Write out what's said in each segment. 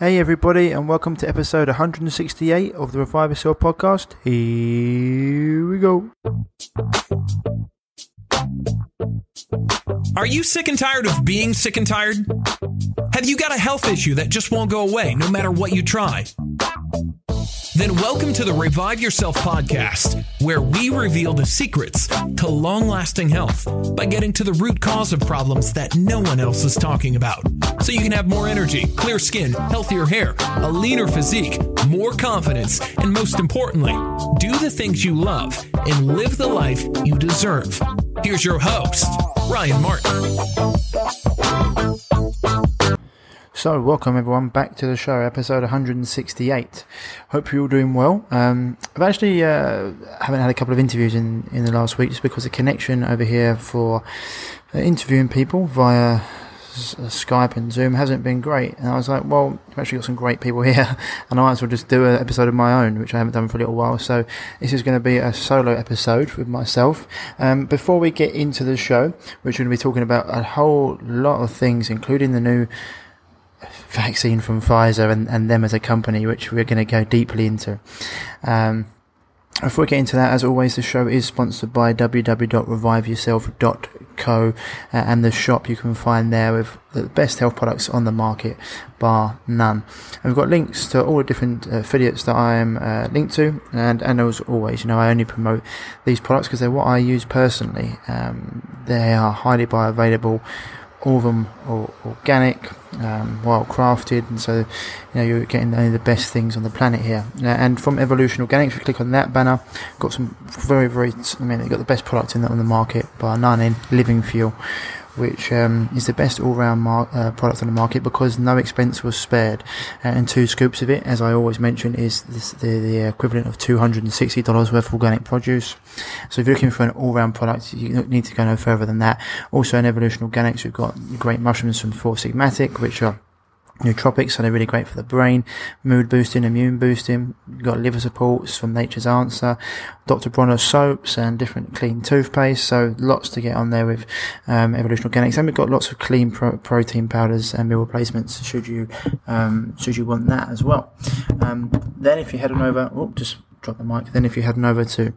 Hey, everybody, and welcome to episode 168 of the Revive Yourself podcast. Here we go. Are you sick and tired of being sick and tired? Have you got a health issue that just won't go away no matter what you try? Then welcome to the Revive Yourself podcast, where we reveal the secrets to long lasting health by getting to the root cause of problems that no one else is talking about. So you can have more energy, clear skin, healthier hair, a leaner physique, more confidence, and most importantly, do the things you love and live the life you deserve. Here's your host, Ryan Martin. So, welcome everyone back to the show, episode 168. Hope you're all doing well. Um, I've actually uh, haven't had a couple of interviews in, in the last week just because the connection over here for uh, interviewing people via Skype and Zoom hasn't been great. And I was like, well, I've actually got some great people here, and I might as well just do an episode of my own, which I haven't done for a little while. So this is going to be a solo episode with myself. Um, before we get into the show, which we're going to be talking about a whole lot of things, including the new vaccine from Pfizer and, and them as a company, which we're going to go deeply into. Um, before we get into that, as always, the show is sponsored by www.reviveyourself.co uh, and the shop you can find there with the best health products on the market, bar none. And we've got links to all the different affiliates that I am uh, linked to, and, and as always, you know, I only promote these products because they're what I use personally. Um, they are highly bioavailable all of them are organic, um, well crafted, and so you know you're getting only the best things on the planet here. And from Evolution Organics, if you click on that banner, got some very very. I mean, they've got the best product in that on the market by none in Living Fuel, which um, is the best all-round mar- uh, product on the market because no expense was spared. Uh, and two scoops of it, as I always mention, is this, the, the equivalent of $260 worth of organic produce. So if you're looking for an all-round product, you need to go no further than that. Also in Evolution Organics, we've got great mushrooms from Four Sigmatic, which are nootropics, so they're really great for the brain, mood boosting, immune boosting. You've got liver supports from Nature's Answer, Dr. Bronner soaps and different clean toothpaste. So lots to get on there with um, Evolution Organics, and we've got lots of clean pro- protein powders and meal replacements. Should you um, should you want that as well? Um, then if you head on over, oh, just drop the mic. Then if you head on over to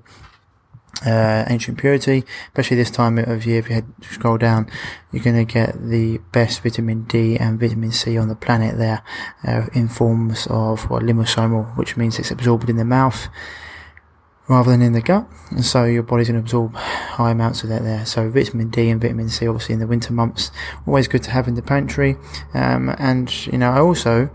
uh, ancient purity, especially this time of year. If you head, scroll down, you're going to get the best vitamin D and vitamin C on the planet there, uh, in forms of what which means it's absorbed in the mouth rather than in the gut, and so your body's going to absorb high amounts of that there. So vitamin D and vitamin C, obviously in the winter months, always good to have in the pantry. Um, and you know, I also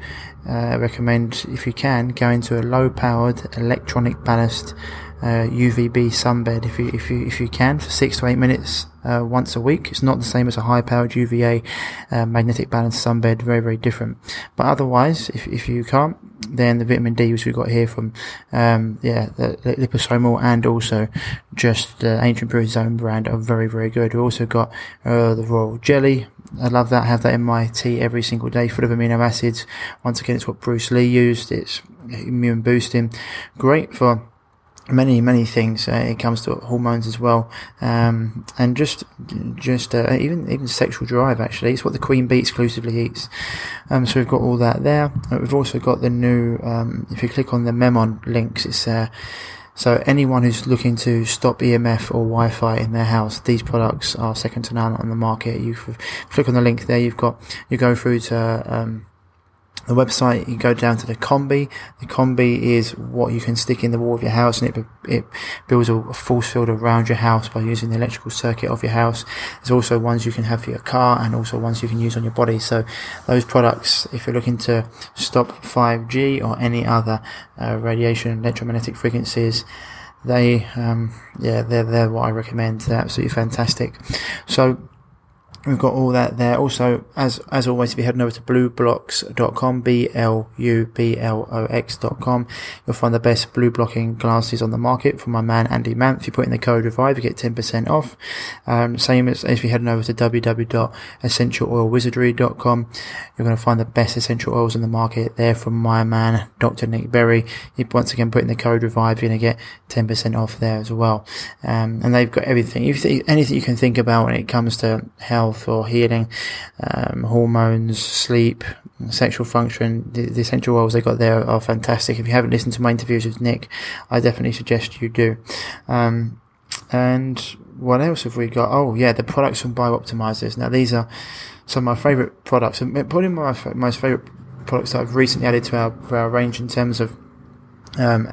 uh, recommend if you can go into a low-powered electronic ballast uh, UVB sunbed if you if you if you can for six to eight minutes uh, once a week. It's not the same as a high powered UVA uh, magnetic ballast sunbed. Very very different. But otherwise, if if you can't, then the vitamin D which we got here from um, yeah the, the liposomal and also just the Ancient Purity's own brand are very very good. We also got uh, the royal jelly. I love that. I have that in my tea every single day, full of amino acids. Once again, it's what Bruce Lee used. It's immune boosting, great for many many things uh, it comes to hormones as well um, and just just uh, even even sexual drive actually it's what the queen bee exclusively eats um, so we've got all that there uh, we've also got the new um, if you click on the memon links it's uh, so anyone who's looking to stop EMF or Wi-Fi in their house, these products are second to none on the market. You click on the link there. You've got you go through to um, the website, you go down to the combi. The combi is what you can stick in the wall of your house and it, it builds a force field around your house by using the electrical circuit of your house. There's also ones you can have for your car and also ones you can use on your body. So those products, if you're looking to stop 5G or any other uh, radiation electromagnetic frequencies, they, um, yeah, they're, they're what I recommend. They're absolutely fantastic. So, We've got all that there. Also, as as always, if you head over to blublox.com, B-L-U-B-L-O-X.com, you'll find the best blue blocking glasses on the market from my man Andy Mant. If you put in the code REVIVE, you get 10% off. Um, same as if you head over to www.essentialoilwizardry.com, you're going to find the best essential oils on the market there from my man, Dr. Nick Berry. You once again put in the code REVIVE, you're going to get 10% off there as well. Um, and they've got everything, if anything you can think about when it comes to health health or healing, um, hormones, sleep, sexual function. The, the, essential oils they got there are fantastic. If you haven't listened to my interviews with Nick, I definitely suggest you do. Um, and what else have we got? Oh yeah, the products from BiOptimizers. Now these are some of my favourite products, and probably my most favourite products that I've recently added to our, our range in terms of um,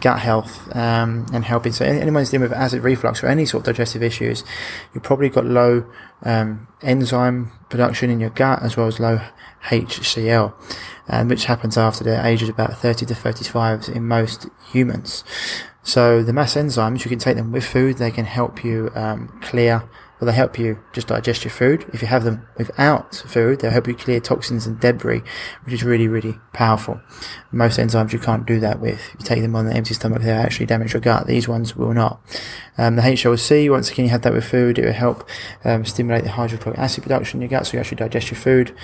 gut health um, and helping. So anyone's dealing with acid reflux or any sort of digestive issues, you've probably got low um, enzyme production in your gut as well as low HCl, um, which happens after the age of about 30 to 35 in most humans. So the MassZymes, you can take them with food. They can help you um, clear well, they help you just digest your food. If you have them without food, they'll help you clear toxins and debris, which is really, really powerful. Most enzymes you can't do that with. You take them on an empty stomach, they'll actually damage your gut. These ones will not. Um, the HLC, once again, you have that with food. It will help um, stimulate the hydrochloric acid production in your gut, so you actually digest your food.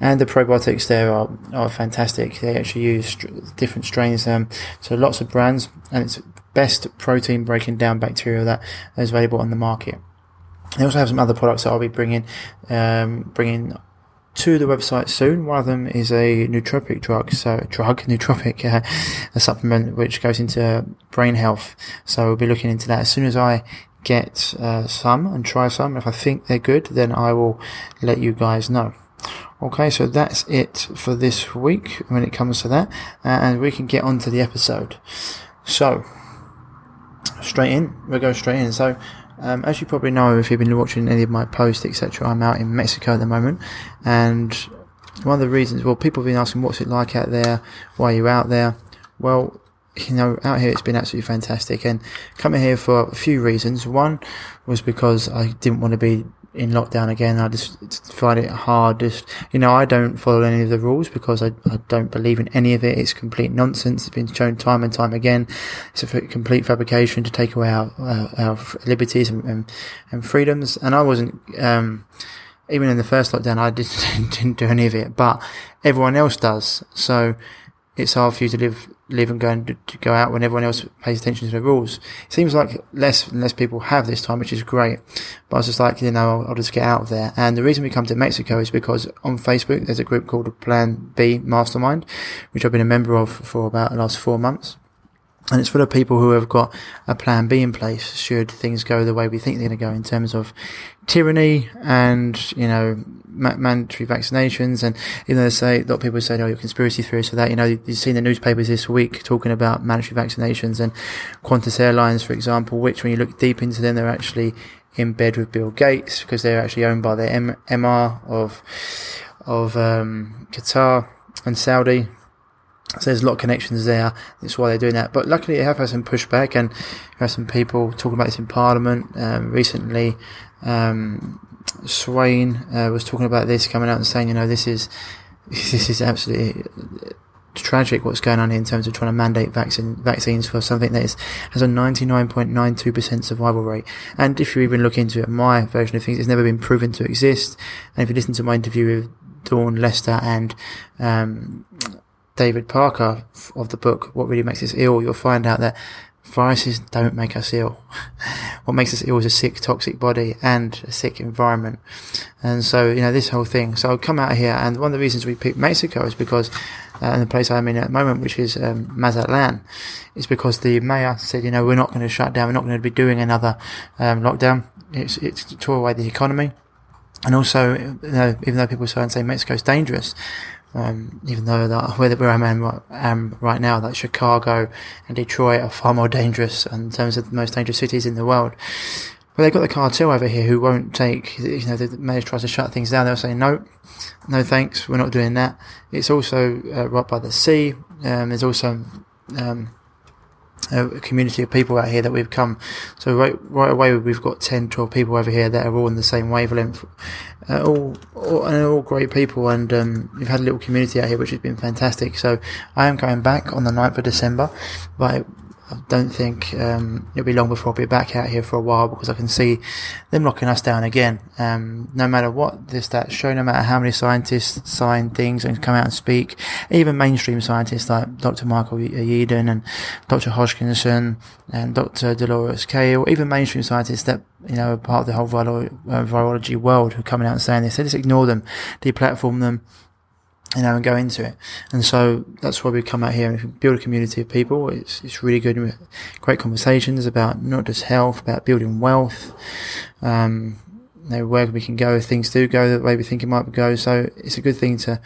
And the probiotics there are, are fantastic. They actually use different strains, um, so lots of brands, and it's best protein breaking down bacteria that is available on the market. They also have some other products that I'll be bringing, um, bringing to the website soon. One of them is a nootropic drug, so drug nootropic, uh, a supplement which goes into brain health. So we'll be looking into that as soon as I get uh, some and try some. If I think they're good, then I will let you guys know. Okay, so that's it for this week when it comes to that, uh, and we can get on to the episode. So straight in, we'll go straight in. So um, as you probably know, if you've been watching any of my posts, etc., I'm out in Mexico at the moment, and one of the reasons, well, people have been asking, what's it like out there? Why are you out there? Well, you know, out here it's been absolutely fantastic, and coming here for a few reasons. One was because I didn't want to be in lockdown again. I just find it hard. Just you know, I don't follow any of the rules because I, I don't believe in any of it. It's complete nonsense. It's been shown time and time again. It's a complete fabrication to take away our, uh, our liberties and, and, and freedoms. And I wasn't. Um, even in the first lockdown, I didn't, didn't do any of it, but everyone else does. So it's hard for you to live live and go and to go out when everyone else pays attention to the rules. It seems like less and less people have this time, which is great. But I was just like, you know, I'll, I'll, just get out of there. And the reason we come to Mexico is because on Facebook there's a group called Plan B Mastermind, which I've been a member of for about the last four months. And it's full of people who have got a plan B in place should things go the way we think they're going to go in terms of tyranny and, you know, mandatory vaccinations. And even though they say, a lot of people say, oh, you're conspiracy theorists for that, you know, you've seen the newspapers this week talking about mandatory vaccinations and Qantas Airlines, for example, which when you look deep into them, they're actually in bed with Bill Gates because they're actually owned by the M- MR of, of, um, Qatar and Saudi so there's a lot of connections there. That's why they're doing that. But luckily, I have had some pushback, and have some people talking about this in Parliament um, recently. Um, Swayne uh, was talking about this, coming out and saying, you know, this is this is absolutely tragic what's going on here in terms of trying to mandate vaccine vaccines for something that is, has a 99.92% survival rate. And if you even look into it, my version of things, it's never been proven to exist. And if you listen to my interview with Dawn Lester and um, David Parker of the book, What Really Makes Us Ill, you'll find out that viruses don't make us ill. what makes us ill is a sick, toxic body and a sick environment. And so, you know, this whole thing. So I'll come out here, and one of the reasons we picked Mexico is because, uh, in the place I'm in at the moment, which is um, Mazatlan, is because the mayor said, you know, we're not going to shut down, we're not going to be doing another um, lockdown. It's, it's to tore away the economy. And also, you know, even though people say and say Mexico's dangerous, um, even though that where, where I'm, am right now, that Chicago and Detroit are far more dangerous in terms of the most dangerous cities in the world. But they've got the cartel over here who won't take, you know, the mayor tries to shut things down. They'll say, no, no thanks, we're not doing that. It's also uh, right by the sea. Um, there's also um, a community of people out here that we've come. So right, right away, we've got 10, 12 people over here that are all in the same wavelength. Uh, all, all, and all great people. And, um, we've had a little community out here, which has been fantastic. So I am going back on the 9th of December, but I don't think um, it'll be long before I'll be back out here for a while because I can see them locking us down again. Um, no matter what this that show, no matter how many scientists sign things and come out and speak, even mainstream scientists like Dr. Michael Yeadon and Dr. Hodkinson and Dr. Dolores Kay, or even mainstream scientists that you know are part of the whole uh, virology world who are coming out and saying this, they just ignore them, deplatform them you know, and go into it. And so that's why we come out here and build a community of people. It's, it's really good. Great conversations about not just health, about building wealth. Um, you know, where we can go, if things do go the way we think it might go. So it's a good thing to,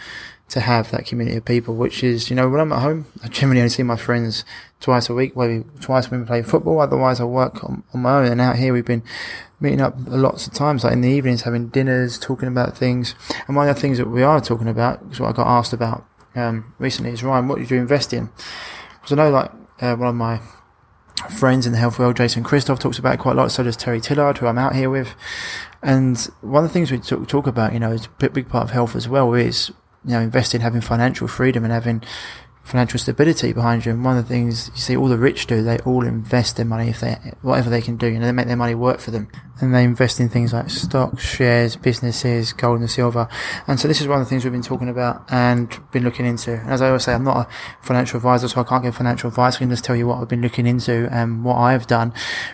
to have that community of people, which is, you know, when I'm at home, I generally only see my friends twice a week, maybe twice when we play football. Otherwise I work on, on my own. And out here we've been meeting up lots of times, like in the evenings, having dinners, talking about things. And one of the things that we are talking about, because what I got asked about um, recently, is Ryan, what did you invest in? Because I know, like, uh, one of my friends in the health world, Jason Christoff, talks about it quite a lot. So does Terry Tillard, who I'm out here with. And one of the things we talk, talk about, you know, is a big part of health as well, is, you know, investing, having financial freedom and having financial stability behind you. And one of the things you see all the rich do, they all invest their money if they, whatever they can do, you know, they make their money work for them. And they invest in things like stocks, shares, businesses, gold and silver. And so this is one of the things we've been talking about and been looking into. And as I always say, I'm not a financial advisor, so I can't give financial advice. I can just tell you what I've been looking into and what I've done,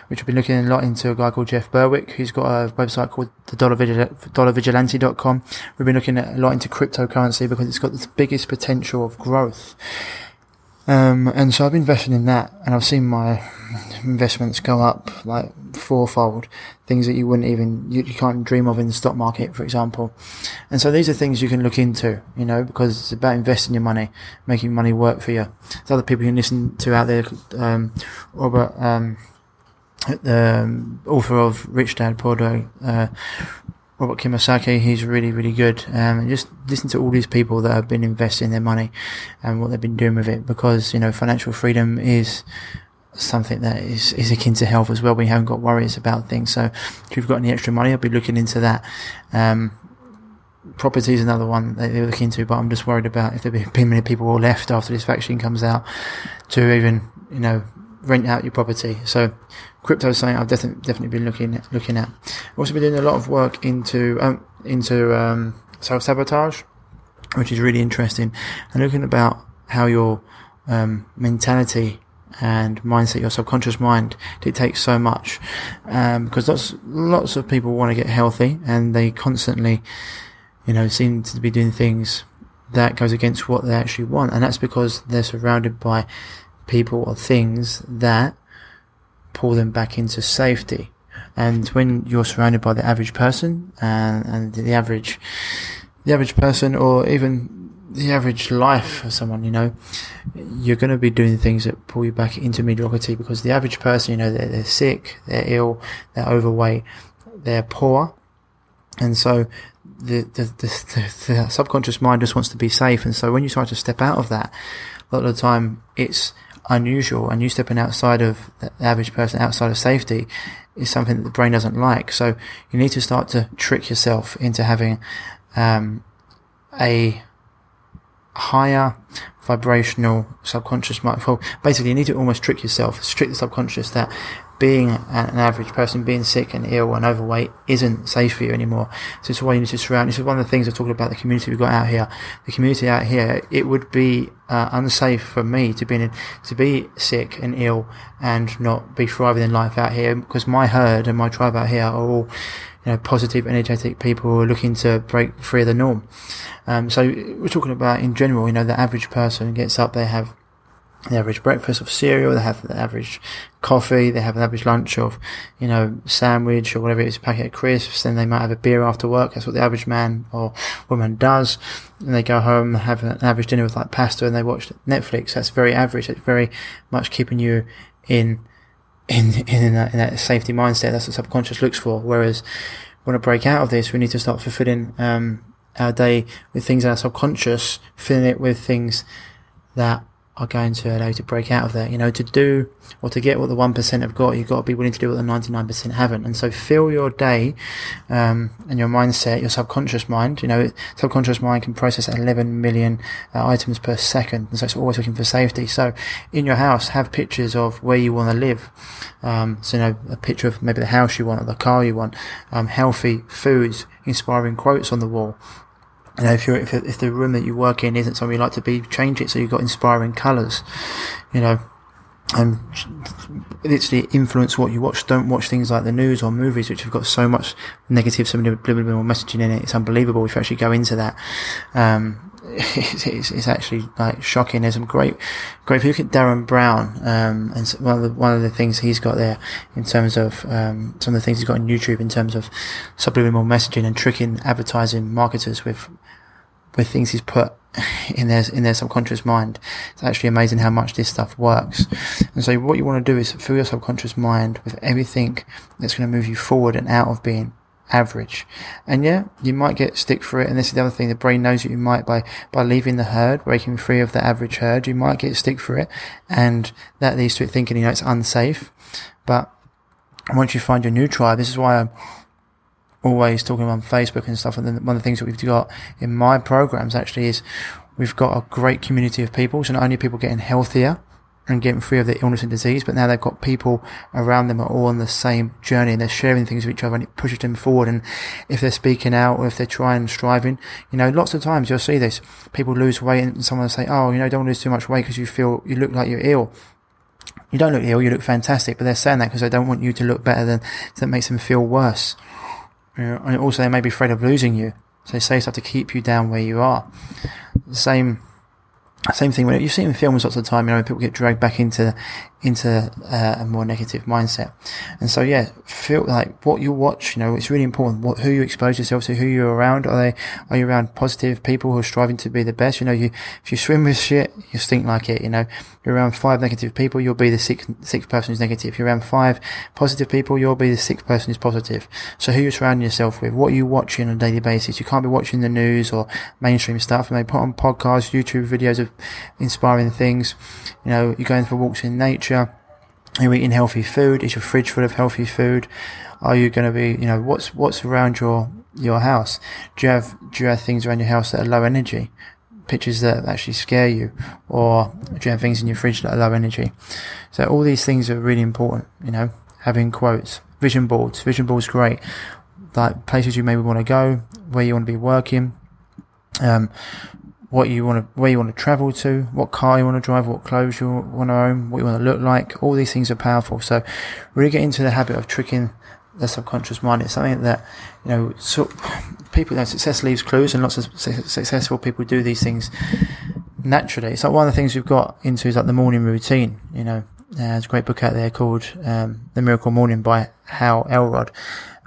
which I've been looking a lot into a guy called Jeff Berwick, who's got a website called the dollar dollarvigilante.com. We've been looking a lot into cryptocurrency because it's got the biggest potential of growth. Um, and so I've been investing in that and I've seen my investments go up like fourfold, things that you wouldn't even, you, you, can't dream of in the stock market, for example. And so these are things you can look into, you know, because it's about investing your money, making money work for you. There's other people you can listen to out there, um, Robert, um, the um, author of Rich Dad Poor Dad, uh, Robert Kiyosaki, he's really, really good. Um, just listen to all these people that have been investing their money and what they've been doing with it because, you know, financial freedom is something that is, is akin to health as well. We haven't got worries about things. So if you've got any extra money, I'll be looking into that. Um, property is another one that they're looking into, but I'm just worried about if there'll be many people left after this vaccine comes out to even, you know, rent out your property. So crypto is something I've definitely definitely been looking looking at. I've also been doing a lot of work into um, into um, self sabotage, which is really interesting, and looking about how your um, mentality and mindset, your subconscious mind dictates so much. Um, because lots lots of people want to get healthy, and they constantly, you know, seem to be doing things that goes against what they actually want, and that's because they're surrounded by people or things that pull them back into safety. And when you're surrounded by the average person and, and the average, the average person or even the average life of someone, you know, you're going to be doing things that pull you back into mediocrity because the average person, you know, they're, they're sick, they're ill, they're overweight, they're poor. And so the, the, the, the, subconscious mind just wants to be safe. And so when you try to step out of that, a lot of the time it's unusual and you stepping outside of the average person, outside of safety, is something that the brain doesn't like. So you need to start to trick yourself into having um, a higher vibrational subconscious mind. Well, basically, you need to almost trick yourself, trick the subconscious that being an average person, being sick and ill and overweight isn't safe for you anymore. So it's why you need to surround. This is one of the things I talked about the community we've got out here. The community out here, it would be uh, unsafe for me to be in, to be sick and ill and not be thriving in life out here because my herd and my tribe out here are all you know, positive, energetic people who are looking to break free of the norm. Um, so we're talking about in general, you know, the average person gets up, they have the average breakfast of cereal, they have the average coffee, they have an average lunch of, you know, sandwich or whatever it is, packet of crisps, then they might have a beer after work. That's what the average man or woman does. And they go home, have an average dinner with like pasta and they watch Netflix. That's very average. It's very much keeping you in, in, in, that, in that safety mindset. That's what subconscious looks for. Whereas, want to break out of this, we need to start fulfilling, um, our day with things that are subconscious, filling it with things that are going to allow you to break out of that. You know, to do or to get what the 1% have got, you've got to be willing to do what the 99% haven't. And so fill your day, um, and your mindset, your subconscious mind, you know, subconscious mind can process 11 million uh, items per second. And so it's always looking for safety. So in your house, have pictures of where you want to live. Um, so, you know, a picture of maybe the house you want or the car you want, um, healthy foods, inspiring quotes on the wall. You know, if you're if, if the room that you work in isn't somewhere you like to be, change it so you've got inspiring colours. You know, and literally influence what you watch. Don't watch things like the news or movies, which have got so much negative, so many messaging in it. It's unbelievable if you actually go into that. Um, it's, it's, it's, actually like shocking. There's some great, great. If you look at Derren Brown, um, and one of the one of the things he's got there in terms of um, some of the things he's got on YouTube in terms of subliminal messaging and tricking advertising marketers with with things he's put in their in their subconscious mind. It's actually amazing how much this stuff works. And so, what you want to do is fill your subconscious mind with everything that's going to move you forward and out of being average. And yeah, you might get stick for it. And this is the other thing: the brain knows that you might by by leaving the herd, breaking free of the average herd, you might get stick for it, and that leads to it thinking you know it's unsafe. But once you find your new tribe, this is why I'm always talking on Facebook and stuff. And then one of the things that we've got in my programs actually is we've got a great community of people. So not only people getting healthier and getting free of their illness and disease, but now they've got people around them are all on the same journey and they're sharing things with each other and it pushes them forward. And if they're speaking out or if they're trying and striving, you know, lots of times you'll see this. People lose weight and someone will say, Oh, you know, don't lose too much weight because you feel, you look like you're ill you don't look ill, you look fantastic, but they're saying that because they don't want you to look better than, that makes them feel worse. Yeah, and also they may be afraid of losing you. So they say stuff to keep you down where you are. The same same thing when you see in films lots of time, you know, people get dragged back into into uh, a more negative mindset. And so, yeah, feel like what you watch, you know, it's really important. What, who you expose yourself to, who you're around. Are they, are you around positive people who are striving to be the best? You know, you, if you swim with shit, you stink like it, you know, you're around five negative people, you'll be the sixth, sixth person who's negative. You're around five positive people, you'll be the sixth person who's positive. So who you're surrounding yourself with, what you watching on a daily basis? You can't be watching the news or mainstream stuff. And they put on podcasts, YouTube videos of inspiring things. You know, you're going for walks in nature You're eating healthy food? Is your fridge full of healthy food? Are you going to be, you know, what's what's around your your house? Do you have do you have things around your house that are low energy? Pictures that actually scare you, or do you have things in your fridge that are low energy? So all these things are really important. You know, having quotes, vision boards. Vision boards great. Like places you maybe want to go, where you want to be working. Um, what you want to, where you want to travel to, what car you want to drive, what clothes you want to own, what you want to look like. All these things are powerful. So really get into the habit of tricking the subconscious mind. It's something that, you know, so people, you know, success leaves clues and lots of successful people do these things naturally. It's like one of the things we've got into is like the morning routine, you know, uh, there's a great book out there called, um, The Miracle Morning by Hal Elrod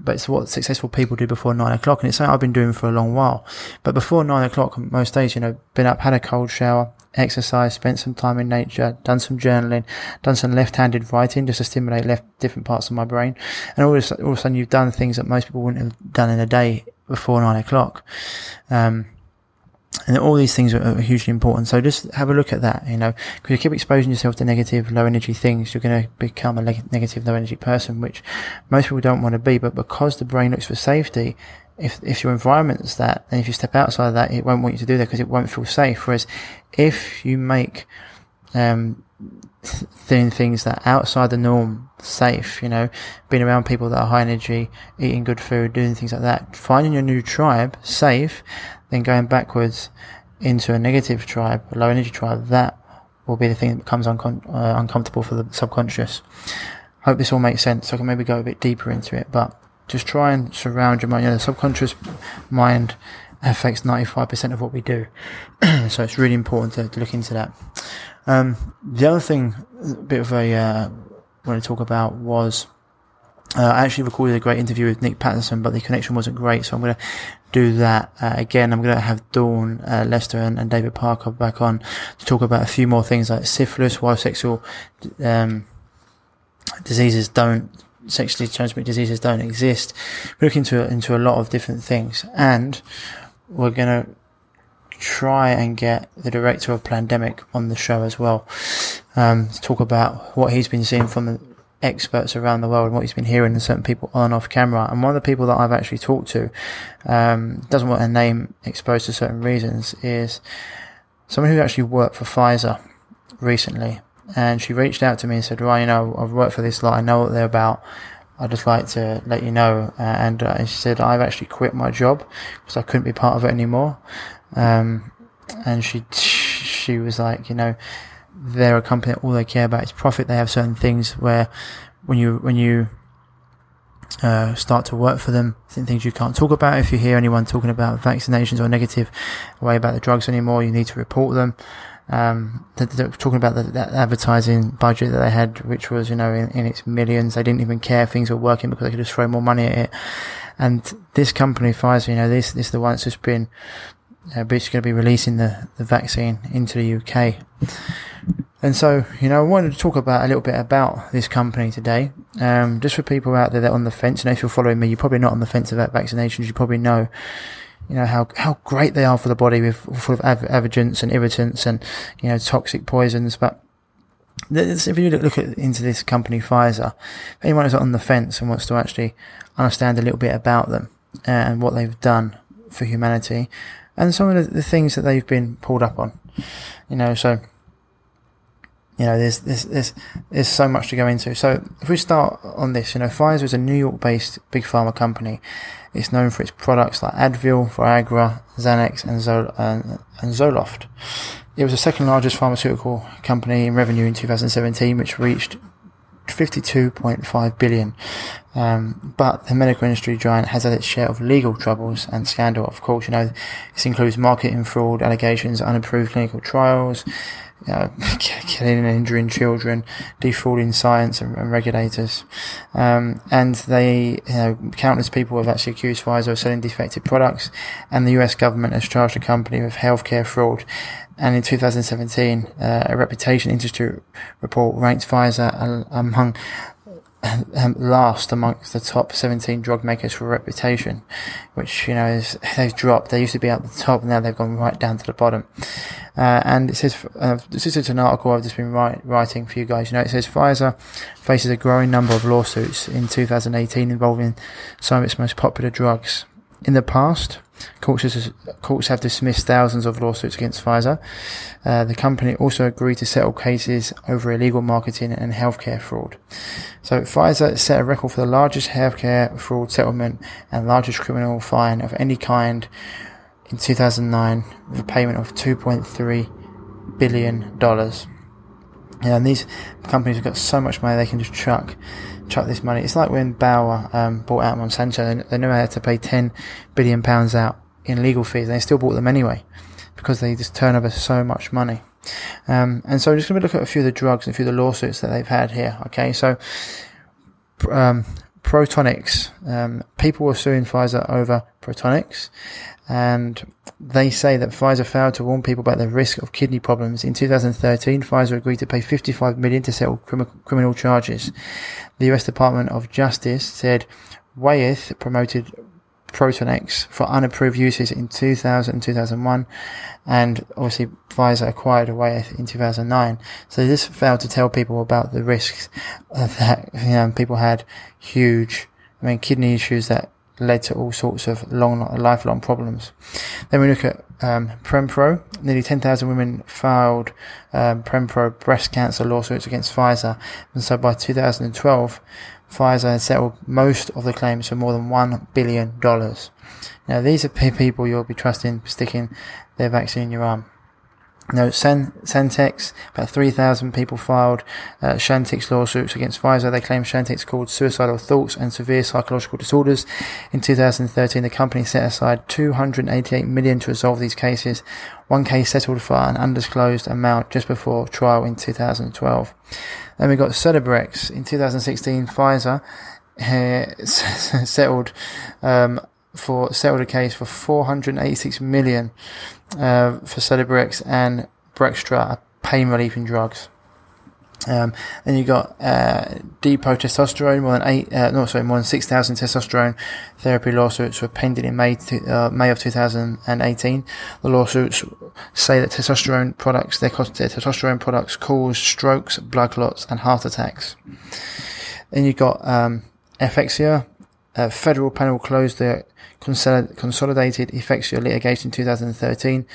but it's what successful people do before nine o'clock. And it's something I've been doing for a long while. But before nine o'clock, most days, you know, been up, had a cold shower, exercise, spent some time in nature, done some journaling, done some left-handed writing just to stimulate left different parts of my brain. And all of, all of a sudden you've done things that most people wouldn't have done in a day before nine o'clock. Um, and all these things are, hugely important. So just have a look at that, you know, because you keep exposing yourself to negative, low energy things, you're going to become a negative, low energy person, which most people don't want to be. But because the brain looks for safety, if, if your environment is that, and if you step outside of that, it won't want you to do that because it won't feel safe. Whereas if you make, um, things that outside the norm safe, you know, being around people that are high energy, eating good food, doing things like that, finding your new tribe safe, then going backwards into a negative tribe, a low energy tribe, that will be the thing that becomes uh, uncomfortable for the subconscious. Hope this all makes sense. I can maybe go a bit deeper into it, but just try and surround your mind. You know, the subconscious mind affects 95% of what we do. so it's really important to, to look into that. Um, the other thing, a bit of a, uh, want to talk about was, uh, I actually recorded a great interview with Nick Patterson, but the connection wasn't great, so I'm going to do that uh, again. I'm going to have Dawn uh, Lester and, and, David Parker back on to talk about a few more things like syphilis, why sexual um, diseases don't, sexually transmitted diseases don't exist. We look into into a lot of different things, and we're going to try and get the director of Plandemic on the show as well um, to talk about what he's been seeing from the experts around the world and what he's been hearing and certain people on and off camera. And one of the people that I've actually talked to, um, doesn't want her name exposed to certain reasons, is someone who actually worked for Pfizer recently. And she reached out to me and said, Ryan, you know, I've worked for this lot. I know what they're about. I'd just like to let you know. Uh, and, uh, she said, I've actually quit my job because I couldn't be part of it anymore. Um, and she, she was like, you know, they're a company all they care about is profit. They have certain things where when you, when you, uh, start to work for them, certain things you can't talk about. If you hear anyone talking about vaccinations or negative way about the drugs anymore, you need to report them. Um, they're, talking about the, that advertising budget that they had, which was, you know, in, in, its millions. They didn't even care things were working because they could just throw more money at it. And this company, Pfizer, you know, this, this is the one that's just been, uh, basically going to be releasing the, the vaccine into the UK. And so, you know, I wanted to talk about a little bit about this company today. Um, just for people out there that are on the fence, and if you're following me, you're probably not on the fence about vaccinations. You probably know, you know, how, how great they are for the body with full of adjuvants and irritants and, you know, toxic poisons. But if you look at, into this company, Pfizer, anyone who's on the fence and wants to actually understand a little bit about them and what they've done for humanity and some of the, the things that they've been pulled up on, you know, so, you know, there's, there's, there's, there's so much to go into. So if we start on this, you know, Pfizer is a New York based big pharma company. It's known for its products like Advil, Viagra, Xanax, and, Zol- and, and Zoloft. It was the second largest pharmaceutical company in revenue in 2017, which reached 52.5 billion. Um, but the medical industry giant has had its share of legal troubles and scandal. Of course, you know, this includes marketing fraud allegations, unapproved clinical trials, killing and injuring children, defrauding science and, and regulators. Um, and they, you know, countless people have actually accused Pfizer of selling defective products, and the US government has charged the company with healthcare fraud. And in 2017, uh, a Reputation Institute report ranked Pfizer among um, last amongst the top 17 drug makers for reputation, which, you know, is, they've dropped. They used to be at the top, now they've gone right down to the bottom. Uh, and it says, uh, this is an article I've just been write, writing for you guys. You know, it says Pfizer faces a growing number of lawsuits in 2018 involving some of its most popular drugs. In the past, courts, courts have dismissed thousands of lawsuits against Pfizer. Uh, the company also agreed to settle cases over illegal marketing and healthcare fraud. So Pfizer set a record for the largest healthcare fraud settlement and largest criminal fine of any kind in 2009 with a payment of 2.3 billion dollars. And these companies have got so much money they can just chuck chuck this money. It's like when Bayer um, bought out Monsanto, they, they knew they had to pay 10 billion pounds out in legal fees, and they still bought them anyway because they just turn over so much money. Um, and so I'm just going to look at a few of the drugs and a few of the lawsuits that they've had here. Okay, so um, Protonix, um, people were suing Pfizer over Protonix, and they say that Pfizer failed to warn people about the risk of kidney problems. In 2013, Pfizer agreed to pay 55 million to settle crim- criminal charges. The US Department of Justice said Wyeth promoted Protonix for unapproved uses in 2000 and 2001, and obviously Pfizer acquired Wyeth in 2009. So this failed to tell people about the risks that you know, people had huge, I mean, kidney issues that led to all sorts of long, lifelong problems. Then we look at um, Prempro. Nearly 10,000 women filed um, Prempro breast cancer lawsuits against Pfizer, and so by 2012, Pfizer had settled most of the claims for more than $1 billion. Now, these are people you'll be trusting sticking their vaccine in your arm. No, San, Chantix, about 3,000 people filed uh, Chantix lawsuits against Pfizer. They claim Chantix caused suicidal thoughts and severe psychological disorders. In 2013, the company set aside 288 million to resolve these cases. One case settled for an undisclosed amount just before trial in 2012. Then we got Celebrex. In 2016, Pfizer uh, settled um, for settled a case for 486 million uh, for Celebrex and Bextra, pain relieving drugs. Um, then you got uh, Depo-Testosterone, more than eight, uh, no, sorry, more than six thousand testosterone therapy lawsuits were pending in May, to, uh, May of 2018. The lawsuits say that testosterone products, their, their testosterone products, cause strokes, blood clots, and heart attacks. Then you got um. A federal panel closed the consolidated Effexor litigation in 2013,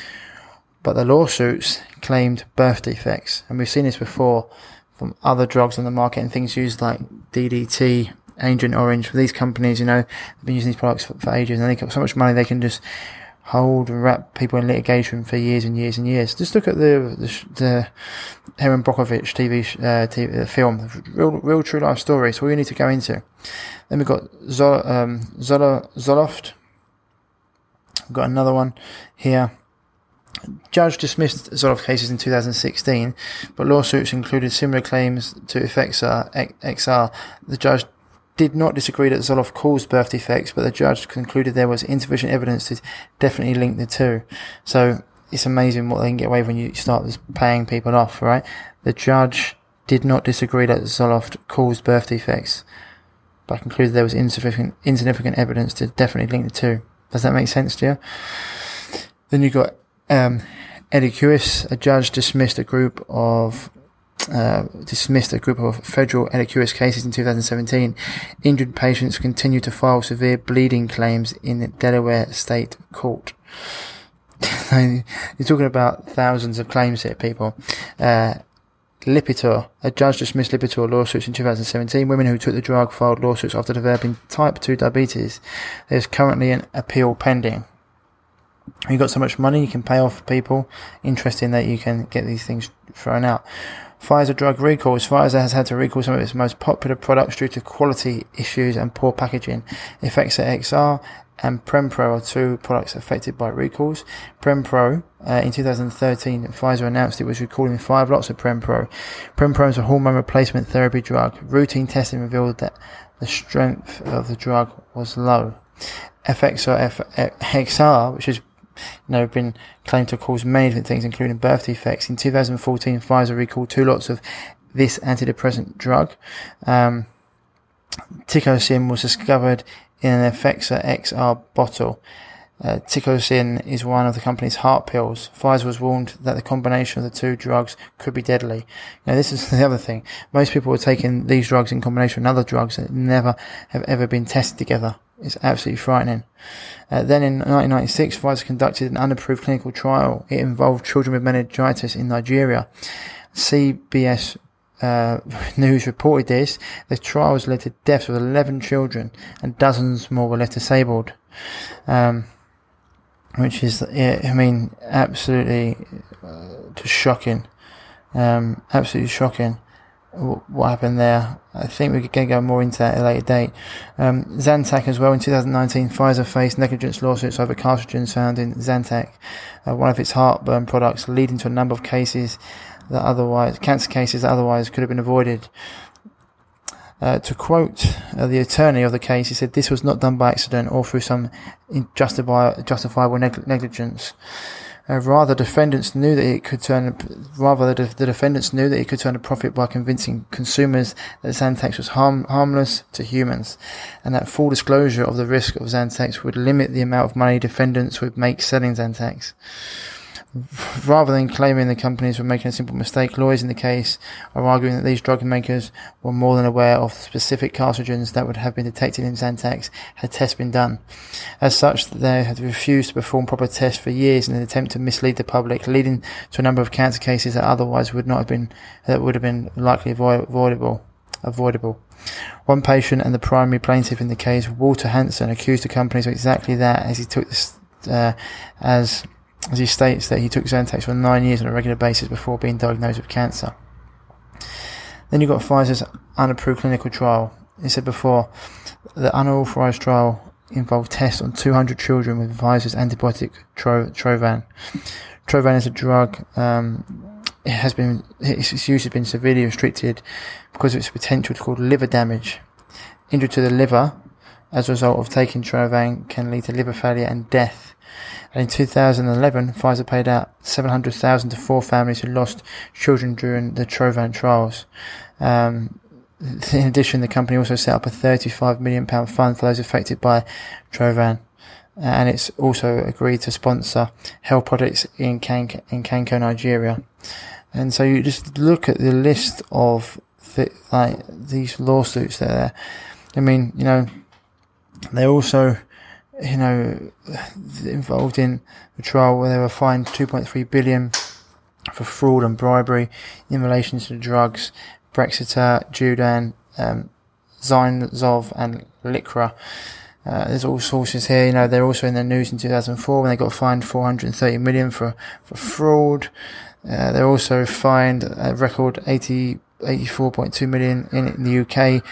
but the lawsuits claimed birth defects, and we've seen this before from other drugs on the market and things used like DDT, Agent Orange. For these companies, you know, they've been using these products for, for ages and they got so much money they can just hold and wrap people in litigation for years and years and years. Just look at the the, the Erin Brockovich TV, uh, TV film, real, real true life story. So all you need to go into. Then we've got Zol, um, Zola, Zoloft. We've got another one here. Judge dismissed Zoloft cases in 2016, but lawsuits included similar claims to Effexor XR. The judge did not disagree that Zoloft caused birth defects, but the judge concluded there was insufficient evidence to definitely link the two. So it's amazing what they can get away when you start paying people off, right? The judge did not disagree that Zoloft caused birth defects, but concluded there was insufficient, insignificant evidence to definitely link the two. Does that make sense to you? Then you got um, Eliquis, a judge dismissed a group of uh, dismissed a group of federal Eliquis cases in 2017. Injured patients continue to file severe bleeding claims in the Delaware State Court. You're talking about thousands of claims here, people. Uh, Lipitor. A judge dismissed Lipitor lawsuits in 2017. Women who took the drug filed lawsuits after developing type 2 diabetes. There's currently an appeal pending you've got so much money you can pay off people. Interesting that you can get these things thrown out. Pfizer drug recalls. Pfizer has had to recall some of its most popular products due to quality issues and poor packaging. Effexor XR and Prempro are two products affected by recalls. Prempro, uh, in 2013, Pfizer announced it was recalling five lots of Prempro. Prempro is a hormone replacement therapy drug. Routine testing revealed that the strength of the drug was low. Effexor XR, which is you know, been claimed to cause many different things, including birth defects. In 2014, Pfizer recalled two lots of this antidepressant drug. Um, Tikosyn was discovered in an Effexor XR bottle. Uh, Tikosyn is one of the company's heart pills. Pfizer was warned that the combination of the two drugs could be deadly. Now, this is the other thing. Most people are taking these drugs in combination with other drugs that never have ever been tested together. It's absolutely frightening. Uh, then in 1996, Pfizer conducted an unapproved clinical trial. It involved children with meningitis in Nigeria. CBS uh, News reported this. The trials led to deaths of 11 children and dozens more were left disabled. Um, which is, I mean, absolutely uh, just shocking. Um, absolutely shocking what happened there. I think going to go more into that at a later date. Um, Zantac as well. In 2019, Pfizer faced negligence lawsuits over carcinogens found in Zantac, uh, one of its heartburn products, leading to a number of cases that otherwise, cancer cases that otherwise could have been avoided. Uh, to quote uh, the attorney of the case, he said this was not done by accident or through some justifiable negligence. Uh, rather, defendants knew that it could turn. Rather, the, the, defendants knew that it could turn a profit by convincing consumers that Zantac was harm, harmless to humans, and that full disclosure of the risk of Zantac would limit the amount of money defendants would make selling Zantac. Rather than claiming the companies were making a simple mistake, lawyers in the case are arguing that these drug makers were more than aware of the specific carcinogens that would have been detected in Zantac had tests been done. As such, they had refused to perform proper tests for years in an attempt to mislead the public, leading to a number of cancer cases that otherwise would not have been, that would have been likely avoidable. Avoidable. One patient and the primary plaintiff in the case, Walter Hansen, accused the companies of exactly that as he took this, uh, as as he states that he took Zantac for nine years on a regular basis before being diagnosed with cancer. Then you've got Pfizer's unapproved clinical trial. He said before, the unauthorized trial involved tests on 200 children with Pfizer's antibiotic Tro- Trovan. Trovan is a drug. Um, it has been its use has been severely restricted because of its potential to cause liver damage. Injury to the liver as a result of taking Trovan can lead to liver failure and death. And in 2011, Pfizer paid out 700,000 to four families who lost children during the Trovan trials. Um, in addition, the company also set up a 35 million pound fund for those affected by Trovan. And it's also agreed to sponsor health projects in Kank- in Kano, Nigeria. And so you just look at the list of like these lawsuits that are there. I mean, you know, they're also, you know, involved in the trial where they were fined 2.3 billion for fraud and bribery in relation to drugs Bextra, Geodon, um, Zov, and Lyrica. Uh, there's all sources here. You know, they're also in the news in 2004 when they got fined 430 million for for fraud. Uh, they're also fined a record 80 84.2 million in the UK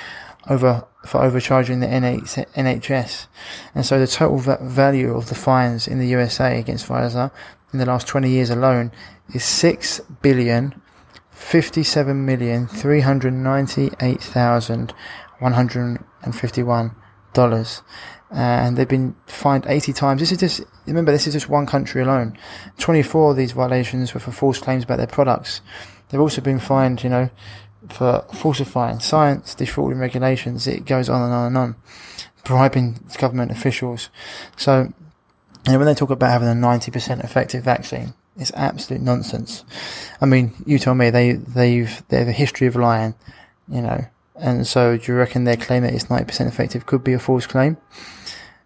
over for overcharging the NHS. And so the total va- value of the fines in the USA against Pfizer in the last 20 years alone is 6 billion 57,398,151 dollars. Uh, and they've been fined 80 times. This is just, remember, this is just one country alone. 24 of these violations were for false claims about their products. They've also been fined, you know, for falsifying science, defrauding regulations. It goes on and on and on. Bribing government officials. So, you know, when they talk about having a 90% effective vaccine, it's absolute nonsense. I mean, you tell me they they've they have a history of lying, you know, and so do you reckon their claim that it's ninety percent effective could be a false claim?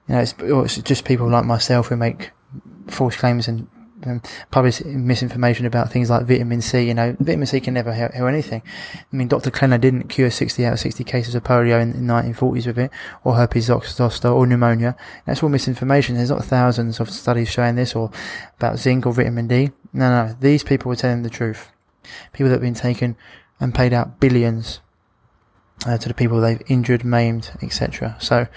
You know, it's, it's just people like myself who make false claims and um, publish misinformation about things like vitamin C. You know, vitamin C can never help anything. I mean, Dr. Klenner didn't cure 60 out of 60 cases of polio in the 1940s with it, or herpes zoster, or pneumonia. That's all misinformation. There's not thousands of studies showing this, or about zinc or vitamin D. No, no, these people were telling the truth. People that have been taken and paid out billions uh, to the people they've injured, maimed, etc. So,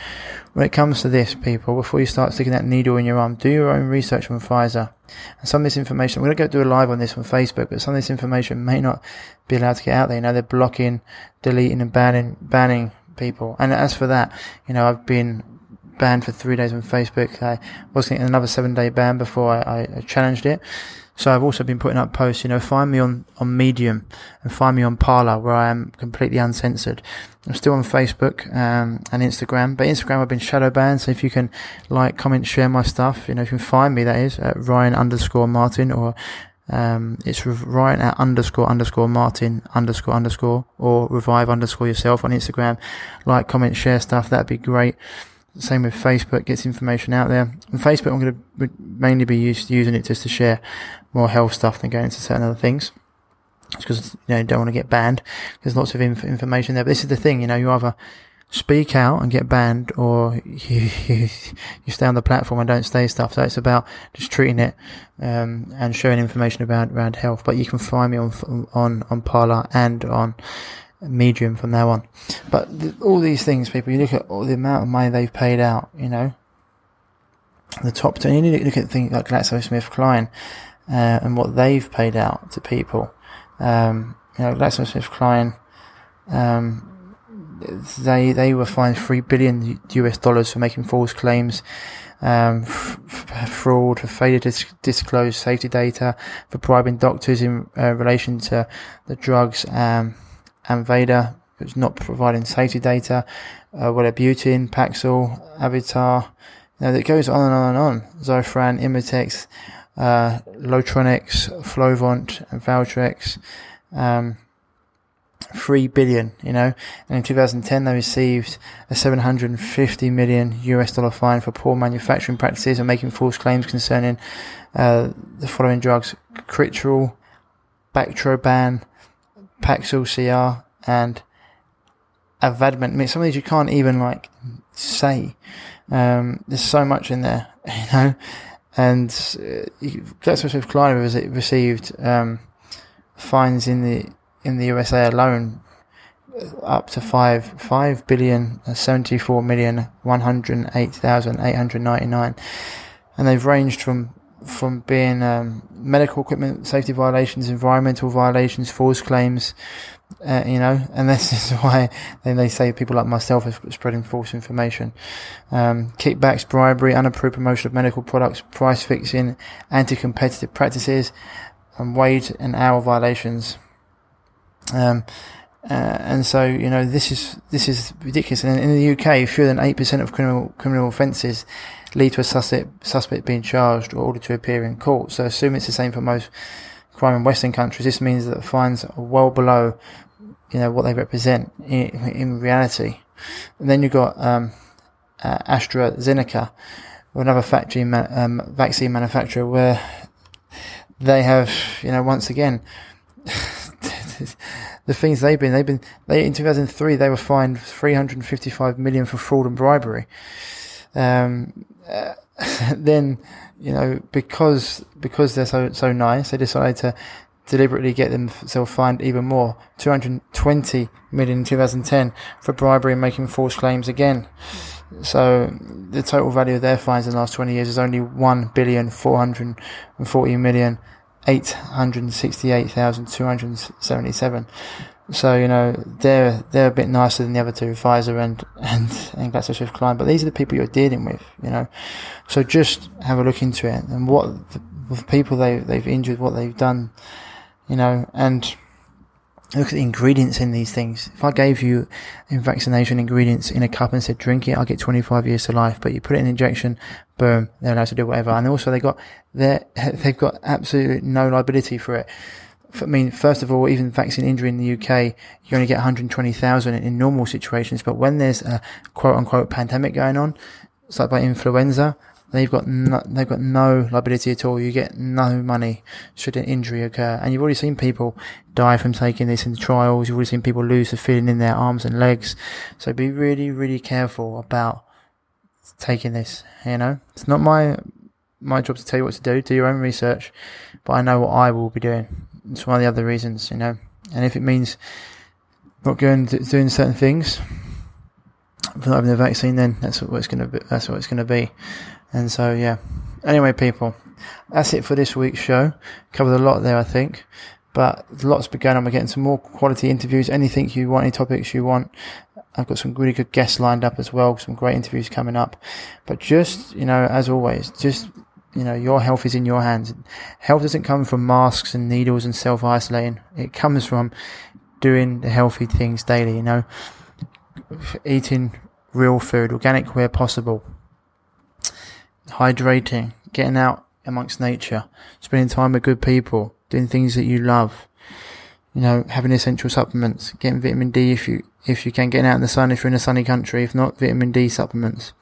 when it comes to this, people, before you start sticking that needle in your arm, do your own research on Pfizer. And some of this information, I'm going to go do a live on this on Facebook, but some of this information may not be allowed to get out there. You know, they're blocking, deleting, and banning, banning people. And as for that, you know, I've been banned for three days on Facebook. I was getting another seven day ban before I, I challenged it. So I've also been putting up posts, you know, find me on, on Medium and find me on Parler where I am completely uncensored. I'm still on Facebook, um, and Instagram, but Instagram I've been shadow banned. So if you can like, comment, share my stuff, you know, you can find me, that is, at Ryan underscore Martin or, um, it's Ryan at underscore underscore Martin underscore underscore or revive underscore yourself on Instagram. Like, comment, share stuff. That'd be great. Same with Facebook, gets information out there. On Facebook, I'm going to mainly be used, using it just to share more health stuff than going into certain other things. because you know you don't want to get banned. There's lots of inf- information there. But this is the thing, you know, you either speak out and get banned, or you, you, you stay on the platform and don't stay stuff. So it's about just treating it um, and sharing information about around health. But you can find me on on on Parler and on medium from now on. But all these things, people, you look at all the amount of money they've paid out, you know, the top 10, you look at things like GlaxoSmithKline uh, and what they've paid out to people. Um, you know, GlaxoSmithKline, um, they they were fined three billion US dollars for making false claims, um, f- fraud, for failure to dis- disclose safety data, for bribing doctors in uh, relation to the drugs, um, Avandia, was not providing safety data, uh, Wellbutrin, Paxil, Advair, know, it goes on and on and on. Zofran, Imitrex, uh, Flovent, and Valtrex, um, 3 billion, you know, and in 2010 they received a 750 million US dollar fine for poor manufacturing practices and making false claims concerning, uh, the following drugs, Kytril, Bactroban, Paxil CR, and Avandamet. I mean, some of these you can't even like say. Um, there's so much in there, you know, and uh, GlaxoSmithKline has received um, fines in the in the USA alone uh, up to five five billion seventy four million one hundred eight thousand eight hundred ninety nine, and they've ranged from from being um, medical equipment safety violations, environmental violations, false claims, uh, you know, and this is why then they say people like myself are spreading false information. Um, kickbacks, bribery, unapproved promotion of medical products, price fixing, anti-competitive practices, and wage and hour violations. Um, uh, and so, you know, this is this is ridiculous. And in the UK, fewer than eight percent of criminal criminal offences lead to a suspect suspect being charged or ordered to appear in court. So, assume it's the same for most crime in Western countries. This means that fines are well below, you know, what they represent in, in reality. And then you've got um, uh, AstraZeneca, another factory ma- um, vaccine manufacturer, where they have, you know, once again. the things they've been. They've been they in 2003 they were fined 355 million for fraud and bribery. Um, uh, then you know because because they're so so nice, they decided to deliberately get themselves fined even more 220 million in 2010 for bribery and making false claims again. So the total value of their fines in the last 20 years is only 1 billion 440 million 868,277. So, you know, they're, they're a bit nicer than the other two, Pfizer and, and, and GlaxoSmithKline, but these are the people you're dealing with, you know. So just have a look into it and what the, the people they, they've injured, what they've done, you know, and look at the ingredients in these things. If I gave you in vaccination ingredients in a cup and said drink it, I'll get 25 years to life. But you put it in an injection, boom, they're allowed to do whatever. And also they got, they've got absolutely no liability for it. I mean, first of all, even vaccine injury in the UK, you only get 120,000 in normal situations. But when there's a quote unquote pandemic going on, it's like by influenza, they've got no, they've got no liability at all. You get no money should an injury occur. And you've already seen people die from taking this in the trials. You've already seen people lose the feeling in their arms and legs. So be really, really careful about taking this. You know, it's not my my job to tell you what to do. Do your own research, but I know what I will be doing. It's one of the other reasons, you know. And if it means not going to, doing certain things for not having the vaccine, then that's what it's going to be. That's what it's going to be. And so, yeah. Anyway, people, that's it for this week's show. Covered a lot there, I think. But lots been going on. We're getting some more quality interviews. Anything you want, any topics you want. I've got some really good guests lined up as well. Some great interviews coming up. But just, you know, as always, just, you know, your health is in your hands. Health doesn't come from masks and needles and self isolating. It comes from doing the healthy things daily, you know, eating real food, organic where possible, hydrating, getting out amongst nature, spending time with good people, doing things that you love. You know, having essential supplements, getting vitamin D if you if you can, getting out in the sun if you're in a sunny country. If not, vitamin D supplements.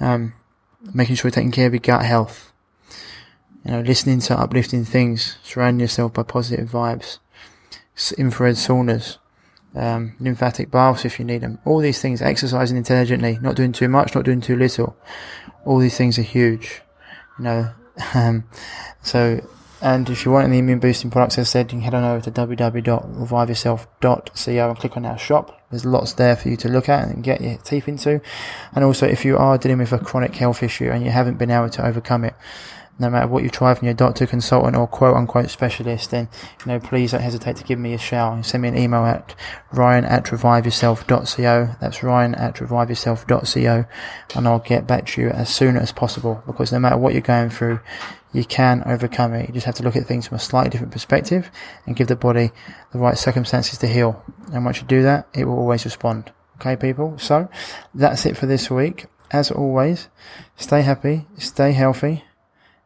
Um, making sure you're taking care of your gut health. You know, listening to uplifting things, surrounding yourself by positive vibes, infrared saunas, um, lymphatic baths if you need them. All these things, exercising intelligently, not doing too much, not doing too little. All these things are huge, you know. Um, so, and if you want any immune boosting products, as I said, you can head on over to www.reviveyourself.co and click on our shop. There's lots there for you to look at and get your teeth into. And also, if you are dealing with a chronic health issue and you haven't been able to overcome it, no matter what you try from your doctor, consultant, or quote unquote specialist, then you know please don't hesitate to give me a shout. Send me an email at ryan at reviveyourself.co. That's ryan at reviveyourself.co, and I'll get back to you as soon as possible. Because no matter what you're going through, you can overcome it. You just have to look at things from a slightly different perspective and give the body the right circumstances to heal. And once you do that, it will always respond. Okay, people. So that's it for this week. As always, stay happy, stay healthy